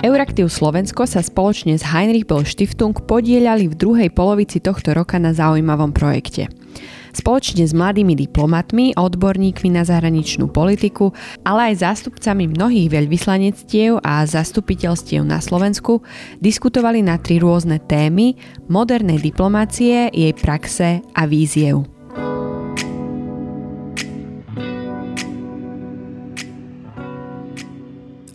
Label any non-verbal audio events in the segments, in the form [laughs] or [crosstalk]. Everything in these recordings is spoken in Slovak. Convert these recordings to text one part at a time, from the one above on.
Euraktiv Slovensko sa spoločne s Heinrich Böll Stiftung podielali v druhej polovici tohto roka na zaujímavom projekte. Spoločne s mladými diplomatmi odborníkmi na zahraničnú politiku, ale aj zástupcami mnohých veľvyslanectiev a zastupiteľstiev na Slovensku diskutovali na tri rôzne témy modernej diplomácie, jej praxe a víziev.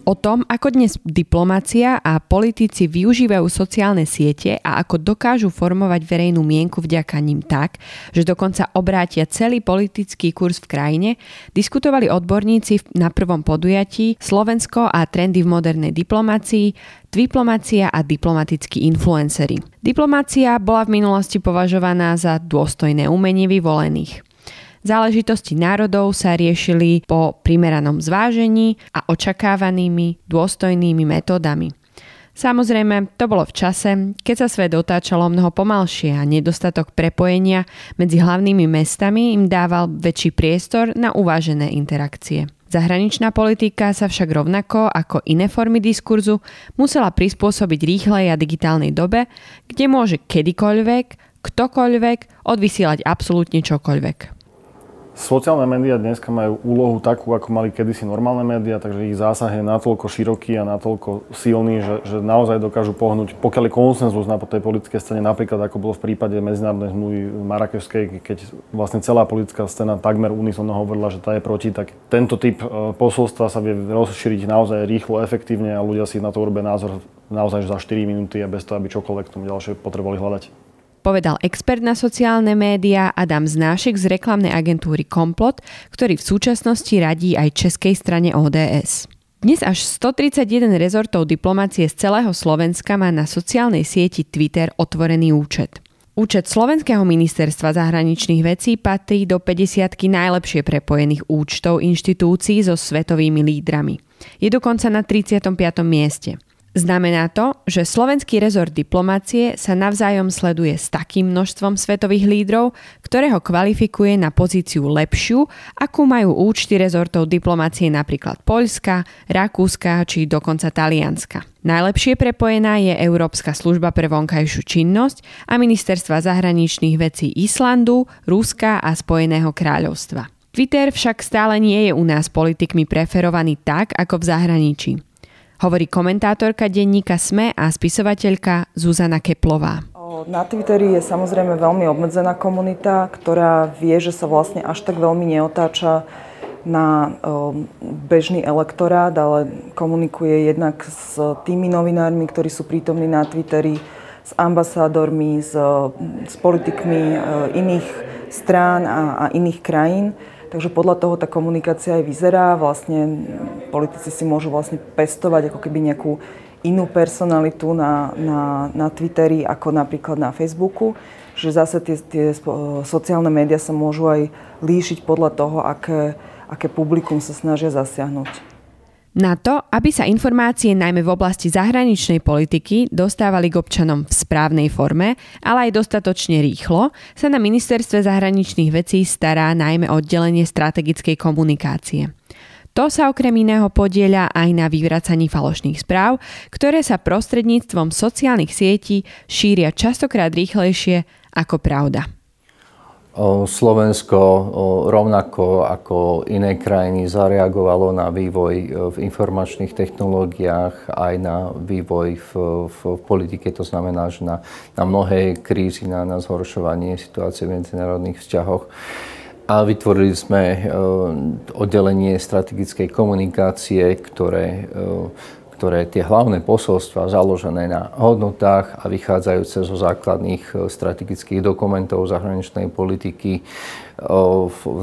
O tom, ako dnes diplomacia a politici využívajú sociálne siete a ako dokážu formovať verejnú mienku vďaka ním tak, že dokonca obrátia celý politický kurz v krajine, diskutovali odborníci na prvom podujatí Slovensko a trendy v modernej diplomácii, diplomácia a diplomatickí influencery. Diplomácia bola v minulosti považovaná za dôstojné umenie vyvolených. Záležitosti národov sa riešili po primeranom zvážení a očakávanými dôstojnými metódami. Samozrejme, to bolo v čase, keď sa svet otáčalo mnoho pomalšie a nedostatok prepojenia medzi hlavnými mestami im dával väčší priestor na uvážené interakcie. Zahraničná politika sa však rovnako ako iné formy diskurzu musela prispôsobiť rýchlej a digitálnej dobe, kde môže kedykoľvek, ktokoľvek odvysielať absolútne čokoľvek. Sociálne médiá dneska majú úlohu takú, ako mali kedysi normálne médiá, takže ich zásah je natoľko široký a natoľko silný, že, že naozaj dokážu pohnúť, pokiaľ je konsenzus na tej politickej scéne, napríklad ako bolo v prípade medzinárodnej zmluvy Marrakešskej, keď vlastne celá politická scéna takmer unisonno hovorila, že tá je proti, tak tento typ e, posolstva sa vie rozšíriť naozaj rýchlo, efektívne a ľudia si na to urobia názor naozaj za 4 minúty a bez toho, aby čokoľvek tomu ďalšie potrebovali hľadať povedal expert na sociálne médiá Adam Znášek z reklamnej agentúry Komplot, ktorý v súčasnosti radí aj českej strane ODS. Dnes až 131 rezortov diplomácie z celého Slovenska má na sociálnej sieti Twitter otvorený účet. Účet Slovenského ministerstva zahraničných vecí patrí do 50 najlepšie prepojených účtov inštitúcií so svetovými lídrami. Je dokonca na 35. mieste. Znamená to, že slovenský rezort diplomácie sa navzájom sleduje s takým množstvom svetových lídrov, ktoré ho kvalifikuje na pozíciu lepšiu, akú majú účty rezortov diplomácie napríklad Poľska, Rakúska či dokonca Talianska. Najlepšie prepojená je Európska služba pre vonkajšiu činnosť a ministerstva zahraničných vecí Islandu, Ruska a Spojeného kráľovstva. Twitter však stále nie je u nás politikmi preferovaný tak, ako v zahraničí hovorí komentátorka denníka SME a spisovateľka Zuzana Keplová. Na Twitteri je samozrejme veľmi obmedzená komunita, ktorá vie, že sa vlastne až tak veľmi neotáča na bežný elektorát, ale komunikuje jednak s tými novinármi, ktorí sú prítomní na Twitteri, s ambasádormi, s, s politikmi iných strán a, a iných krajín. Takže podľa toho tá komunikácia aj vyzerá. Vlastne politici si môžu vlastne pestovať ako keby nejakú inú personalitu na, na, na Twitteri ako napríklad na Facebooku. Že zase tie, tie sociálne médiá sa môžu aj líšiť podľa toho, aké, aké publikum sa snažia zasiahnuť. Na to, aby sa informácie najmä v oblasti zahraničnej politiky dostávali k občanom v správnej forme, ale aj dostatočne rýchlo, sa na ministerstve zahraničných vecí stará najmä oddelenie strategickej komunikácie. To sa okrem iného podieľa aj na vyvracaní falošných správ, ktoré sa prostredníctvom sociálnych sietí šíria častokrát rýchlejšie ako pravda. Slovensko rovnako ako iné krajiny zareagovalo na vývoj e, v informačných technológiách aj na vývoj v, v politike. To znamená, že na, na mnohé krízy, na, na zhoršovanie situácie v medzinárodných vzťahoch. A vytvorili sme e, oddelenie strategickej komunikácie, ktoré e, ktoré tie hlavné posolstva založené na hodnotách a vychádzajúce zo základných e, strategických dokumentov zahraničnej politiky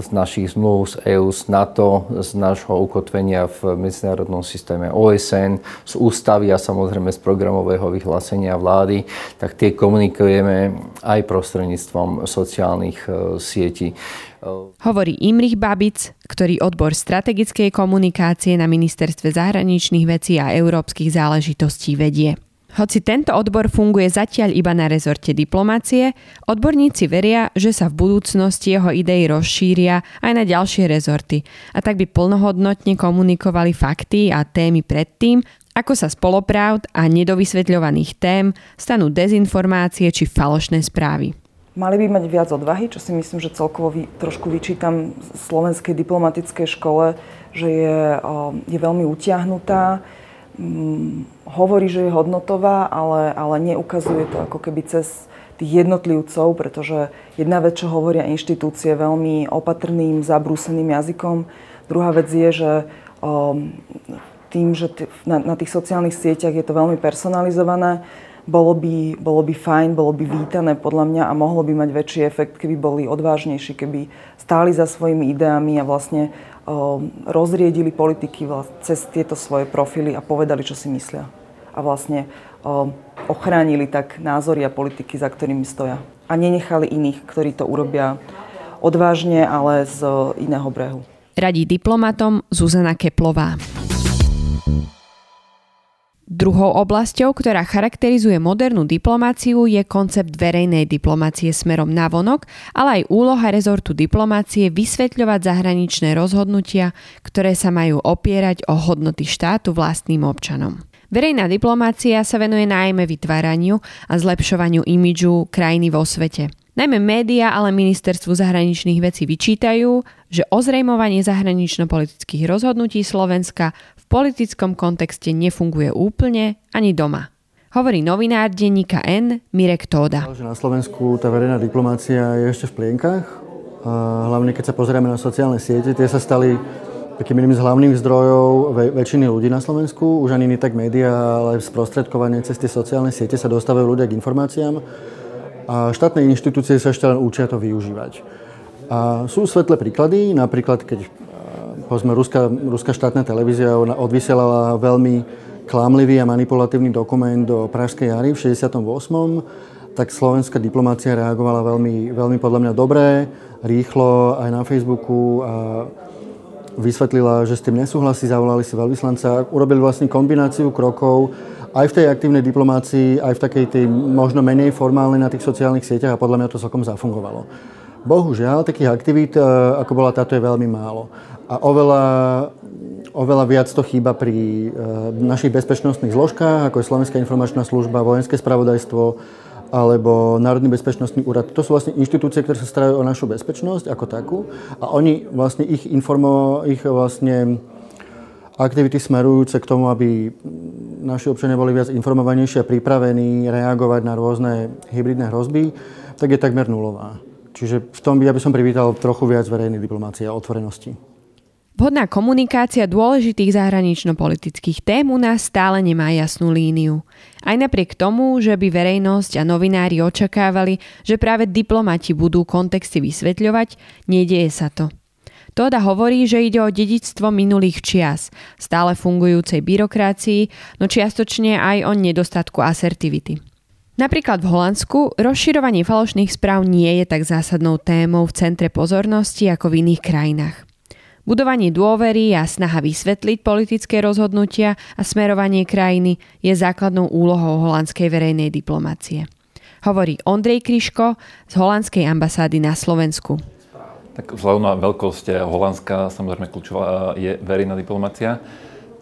z našich zmluv z EÚ, z NATO, z nášho ukotvenia v medzinárodnom systéme OSN, z ústavy a samozrejme z programového vyhlásenia vlády, tak tie komunikujeme aj prostredníctvom sociálnych e, sietí. Hovorí Imrich Babic, ktorý odbor strategickej komunikácie na Ministerstve zahraničných vecí a európskych záležitostí vedie. Hoci tento odbor funguje zatiaľ iba na rezorte diplomácie, odborníci veria, že sa v budúcnosti jeho idei rozšíria aj na ďalšie rezorty a tak by plnohodnotne komunikovali fakty a témy predtým, Ako sa spolopravd a nedovysvetľovaných tém stanú dezinformácie či falošné správy. Mali by mať viac odvahy, čo si myslím, že celkovo vy, trošku vyčítam slovenskej diplomatickej škole, že je, je veľmi utiahnutá, hovorí, že je hodnotová, ale, ale neukazuje to ako keby cez tých jednotlivcov, pretože jedna vec, čo hovoria inštitúcie veľmi opatrným, zabrúseným jazykom, druhá vec je, že tým, že na, tých sociálnych sieťach je to veľmi personalizované, bolo by, bolo by fajn, bolo by vítané podľa mňa a mohlo by mať väčší efekt, keby boli odvážnejší, keby stáli za svojimi ideami a vlastne rozriedili politiky cez tieto svoje profily a povedali, čo si myslia. A vlastne ochránili tak názory a politiky, za ktorými stoja. A nenechali iných, ktorí to urobia odvážne, ale z iného brehu. Radí diplomatom Zuzana Keplová. Druhou oblasťou, ktorá charakterizuje modernú diplomáciu, je koncept verejnej diplomácie smerom na vonok, ale aj úloha rezortu diplomácie vysvetľovať zahraničné rozhodnutia, ktoré sa majú opierať o hodnoty štátu vlastným občanom. Verejná diplomácia sa venuje najmä vytváraniu a zlepšovaniu imidžu krajiny vo svete – Najmä média, ale ministerstvu zahraničných vecí vyčítajú, že ozrejmovanie zahranično-politických rozhodnutí Slovenska v politickom kontexte nefunguje úplne ani doma. Hovorí novinár denníka N Mirek Tóda. Na Slovensku tá verejná diplomácia je ešte v plienkach. Hlavne keď sa pozrieme na sociálne siete, tie sa stali takým jedným z hlavných zdrojov väčšiny ľudí na Slovensku. Už ani nie tak médiá, ale sprostredkovanie cez tie sociálne siete sa dostávajú ľudia k informáciám a štátne inštitúcie sa ešte len učia to využívať. A sú svetlé príklady, napríklad keď povedzme, Ruská, Ruská štátna televízia odvysielala veľmi klamlivý a manipulatívny dokument do Pražskej jary v 68. tak slovenská diplomácia reagovala veľmi, veľmi podľa mňa dobré, rýchlo aj na Facebooku a vysvetlila, že s tým nesúhlasí, zavolali si veľvyslanca, urobili vlastne kombináciu krokov, aj v tej aktívnej diplomácii, aj v takej tej možno menej formálnej na tých sociálnych sieťach a podľa mňa to celkom zafungovalo. Bohužiaľ, takých aktivít, e, ako bola táto, je veľmi málo. A oveľa, oveľa viac to chýba pri e, našich bezpečnostných zložkách, ako je Slovenská informačná služba, vojenské spravodajstvo alebo Národný bezpečnostný úrad. To sú vlastne inštitúcie, ktoré sa starajú o našu bezpečnosť ako takú a oni vlastne ich, informo, ich vlastne aktivity smerujúce k tomu, aby naši občania boli viac informovanejší a pripravení reagovať na rôzne hybridné hrozby, tak je takmer nulová. Čiže v tom by ja by som privítal trochu viac verejnej diplomácie a otvorenosti. Vhodná komunikácia dôležitých zahranično-politických tém u nás stále nemá jasnú líniu. Aj napriek tomu, že by verejnosť a novinári očakávali, že práve diplomati budú kontexty vysvetľovať, nedieje sa to. Toda hovorí, že ide o dedictvo minulých čias, stále fungujúcej byrokracii, no čiastočne aj o nedostatku asertivity. Napríklad v Holandsku rozširovanie falošných správ nie je tak zásadnou témou v centre pozornosti ako v iných krajinách. Budovanie dôvery a snaha vysvetliť politické rozhodnutia a smerovanie krajiny je základnou úlohou holandskej verejnej diplomácie. Hovorí Ondrej Kryško z holandskej ambasády na Slovensku. Tak vzhľadom na veľkosť Holandska, samozrejme kľúčová je verejná diplomácia.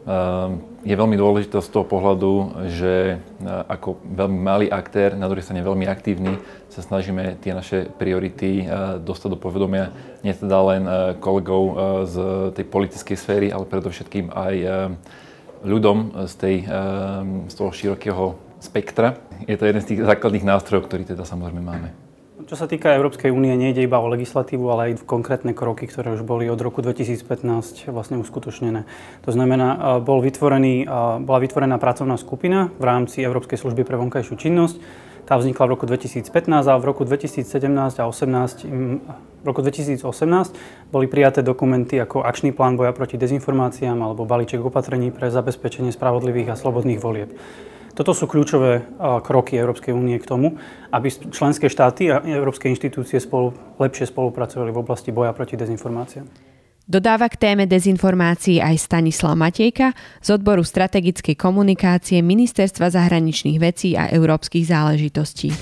Ehm, je veľmi dôležité z toho pohľadu, že ako veľmi malý aktér, na druhej strane veľmi aktívny, sa snažíme tie naše priority dostať do povedomia nie teda len kolegov z tej politickej sféry, ale predovšetkým aj ľuďom z, tej, z toho širokého spektra. Je to jeden z tých základných nástrojov, ktorý teda samozrejme máme. Čo sa týka Európskej únie, nejde iba o legislatívu, ale aj konkrétne kroky, ktoré už boli od roku 2015 vlastne uskutočnené. To znamená, bol vytvorený, bola vytvorená pracovná skupina v rámci Európskej služby pre vonkajšiu činnosť. Tá vznikla v roku 2015 a v roku 2017 a 18, v roku 2018 boli prijaté dokumenty ako akčný plán boja proti dezinformáciám alebo balíček opatrení pre zabezpečenie spravodlivých a slobodných volieb. Toto sú kľúčové kroky Európskej únie k tomu, aby členské štáty a európske inštitúcie spolu, lepšie spolupracovali v oblasti boja proti dezinformáciám. Dodáva k téme dezinformácií aj Stanislav Matejka z odboru strategickej komunikácie Ministerstva zahraničných vecí a európskych záležitostí.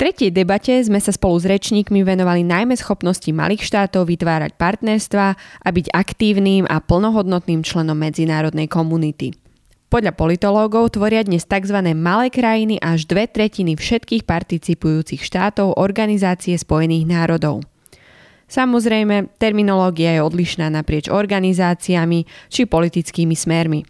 Tretej debate sme sa spolu s rečníkmi venovali najmä schopnosti malých štátov vytvárať partnerstva a byť aktívnym a plnohodnotným členom medzinárodnej komunity. Podľa politológov tvoria dnes tzv. malé krajiny až dve tretiny všetkých participujúcich štátov Organizácie spojených národov. Samozrejme, terminológia je odlišná naprieč organizáciami či politickými smermi.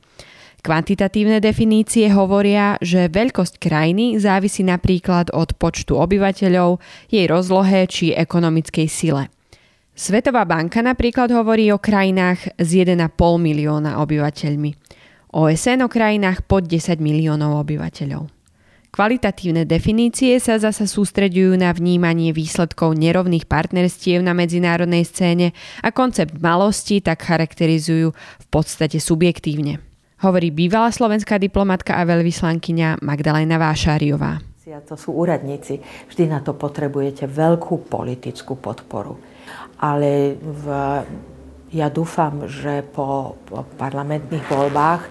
Kvantitatívne definície hovoria, že veľkosť krajiny závisí napríklad od počtu obyvateľov, jej rozlohe či ekonomickej sile. Svetová banka napríklad hovorí o krajinách s 1,5 milióna obyvateľmi. OSN o krajinách pod 10 miliónov obyvateľov. Kvalitatívne definície sa zasa sústreďujú na vnímanie výsledkov nerovných partnerstiev na medzinárodnej scéne a koncept malosti tak charakterizujú v podstate subjektívne hovorí bývalá slovenská diplomatka a veľvyslankyňa Magdalena Vášáriová. To sú úradníci. Vždy na to potrebujete veľkú politickú podporu. Ale v, ja dúfam, že po, po parlamentných voľbách e,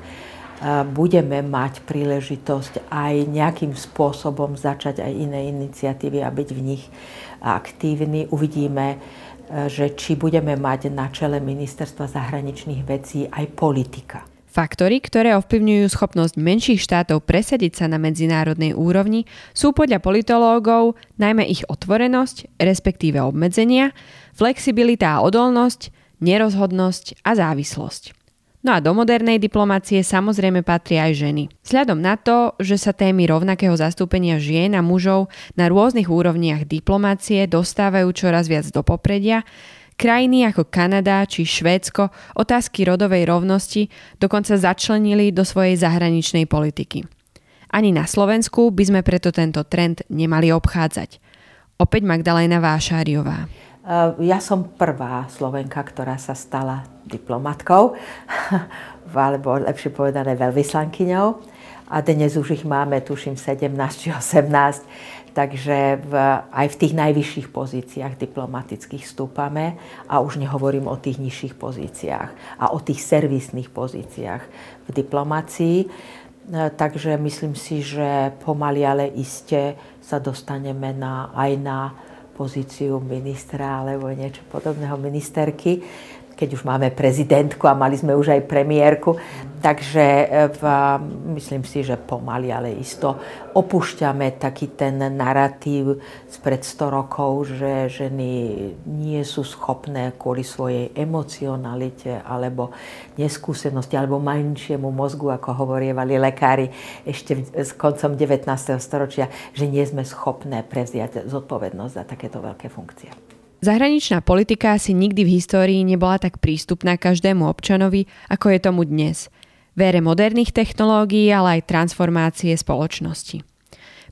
budeme mať príležitosť aj nejakým spôsobom začať aj iné iniciatívy a byť v nich aktívni. Uvidíme, e, že či budeme mať na čele ministerstva zahraničných vecí aj politika. Faktory, ktoré ovplyvňujú schopnosť menších štátov presadiť sa na medzinárodnej úrovni, sú podľa politológov najmä ich otvorenosť, respektíve obmedzenia, flexibilita a odolnosť, nerozhodnosť a závislosť. No a do modernej diplomácie samozrejme patria aj ženy. Vzhľadom na to, že sa témy rovnakého zastúpenia žien a mužov na rôznych úrovniach diplomácie dostávajú čoraz viac do popredia, Krajiny ako Kanada či Švédsko otázky rodovej rovnosti dokonca začlenili do svojej zahraničnej politiky. Ani na Slovensku by sme preto tento trend nemali obchádzať. Opäť Magdalena Vášáriová. Ja som prvá Slovenka, ktorá sa stala diplomatkou, [laughs] alebo lepšie povedané veľvyslankyňou. A dnes už ich máme, tuším, 17 či 18 Takže v, aj v tých najvyšších pozíciách diplomatických stúpame a už nehovorím o tých nižších pozíciách a o tých servisných pozíciách v diplomácii. E, takže myslím si, že pomaly, ale iste sa dostaneme na, aj na pozíciu ministra alebo niečo podobného ministerky keď už máme prezidentku a mali sme už aj premiérku. Takže e, v, myslím si, že pomaly, ale isto opúšťame taký ten narratív spred 100 rokov, že ženy nie sú schopné kvôli svojej emocionalite alebo neskúsenosti alebo menšiemu mozgu, ako hovorievali lekári ešte s koncom 19. storočia, že nie sme schopné prevziať zodpovednosť za takéto veľké funkcie. Zahraničná politika si nikdy v histórii nebola tak prístupná každému občanovi, ako je tomu dnes. Vére moderných technológií, ale aj transformácie spoločnosti.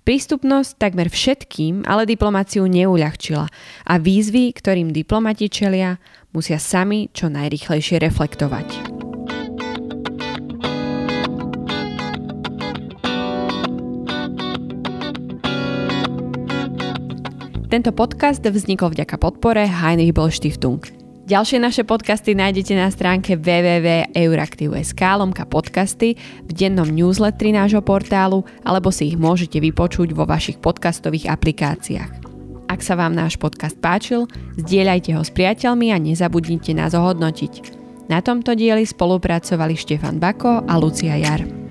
Prístupnosť takmer všetkým ale diplomáciu neuľahčila a výzvy, ktorým diplomati čelia, musia sami čo najrychlejšie reflektovať. Tento podcast vznikol vďaka podpore Heinrich Böll Stiftung. Ďalšie naše podcasty nájdete na stránke www.euraktiv.sk lomka podcasty v dennom newsletteri nášho portálu alebo si ich môžete vypočuť vo vašich podcastových aplikáciách. Ak sa vám náš podcast páčil, zdieľajte ho s priateľmi a nezabudnite nás ohodnotiť. Na tomto dieli spolupracovali Štefan Bako a Lucia Jar.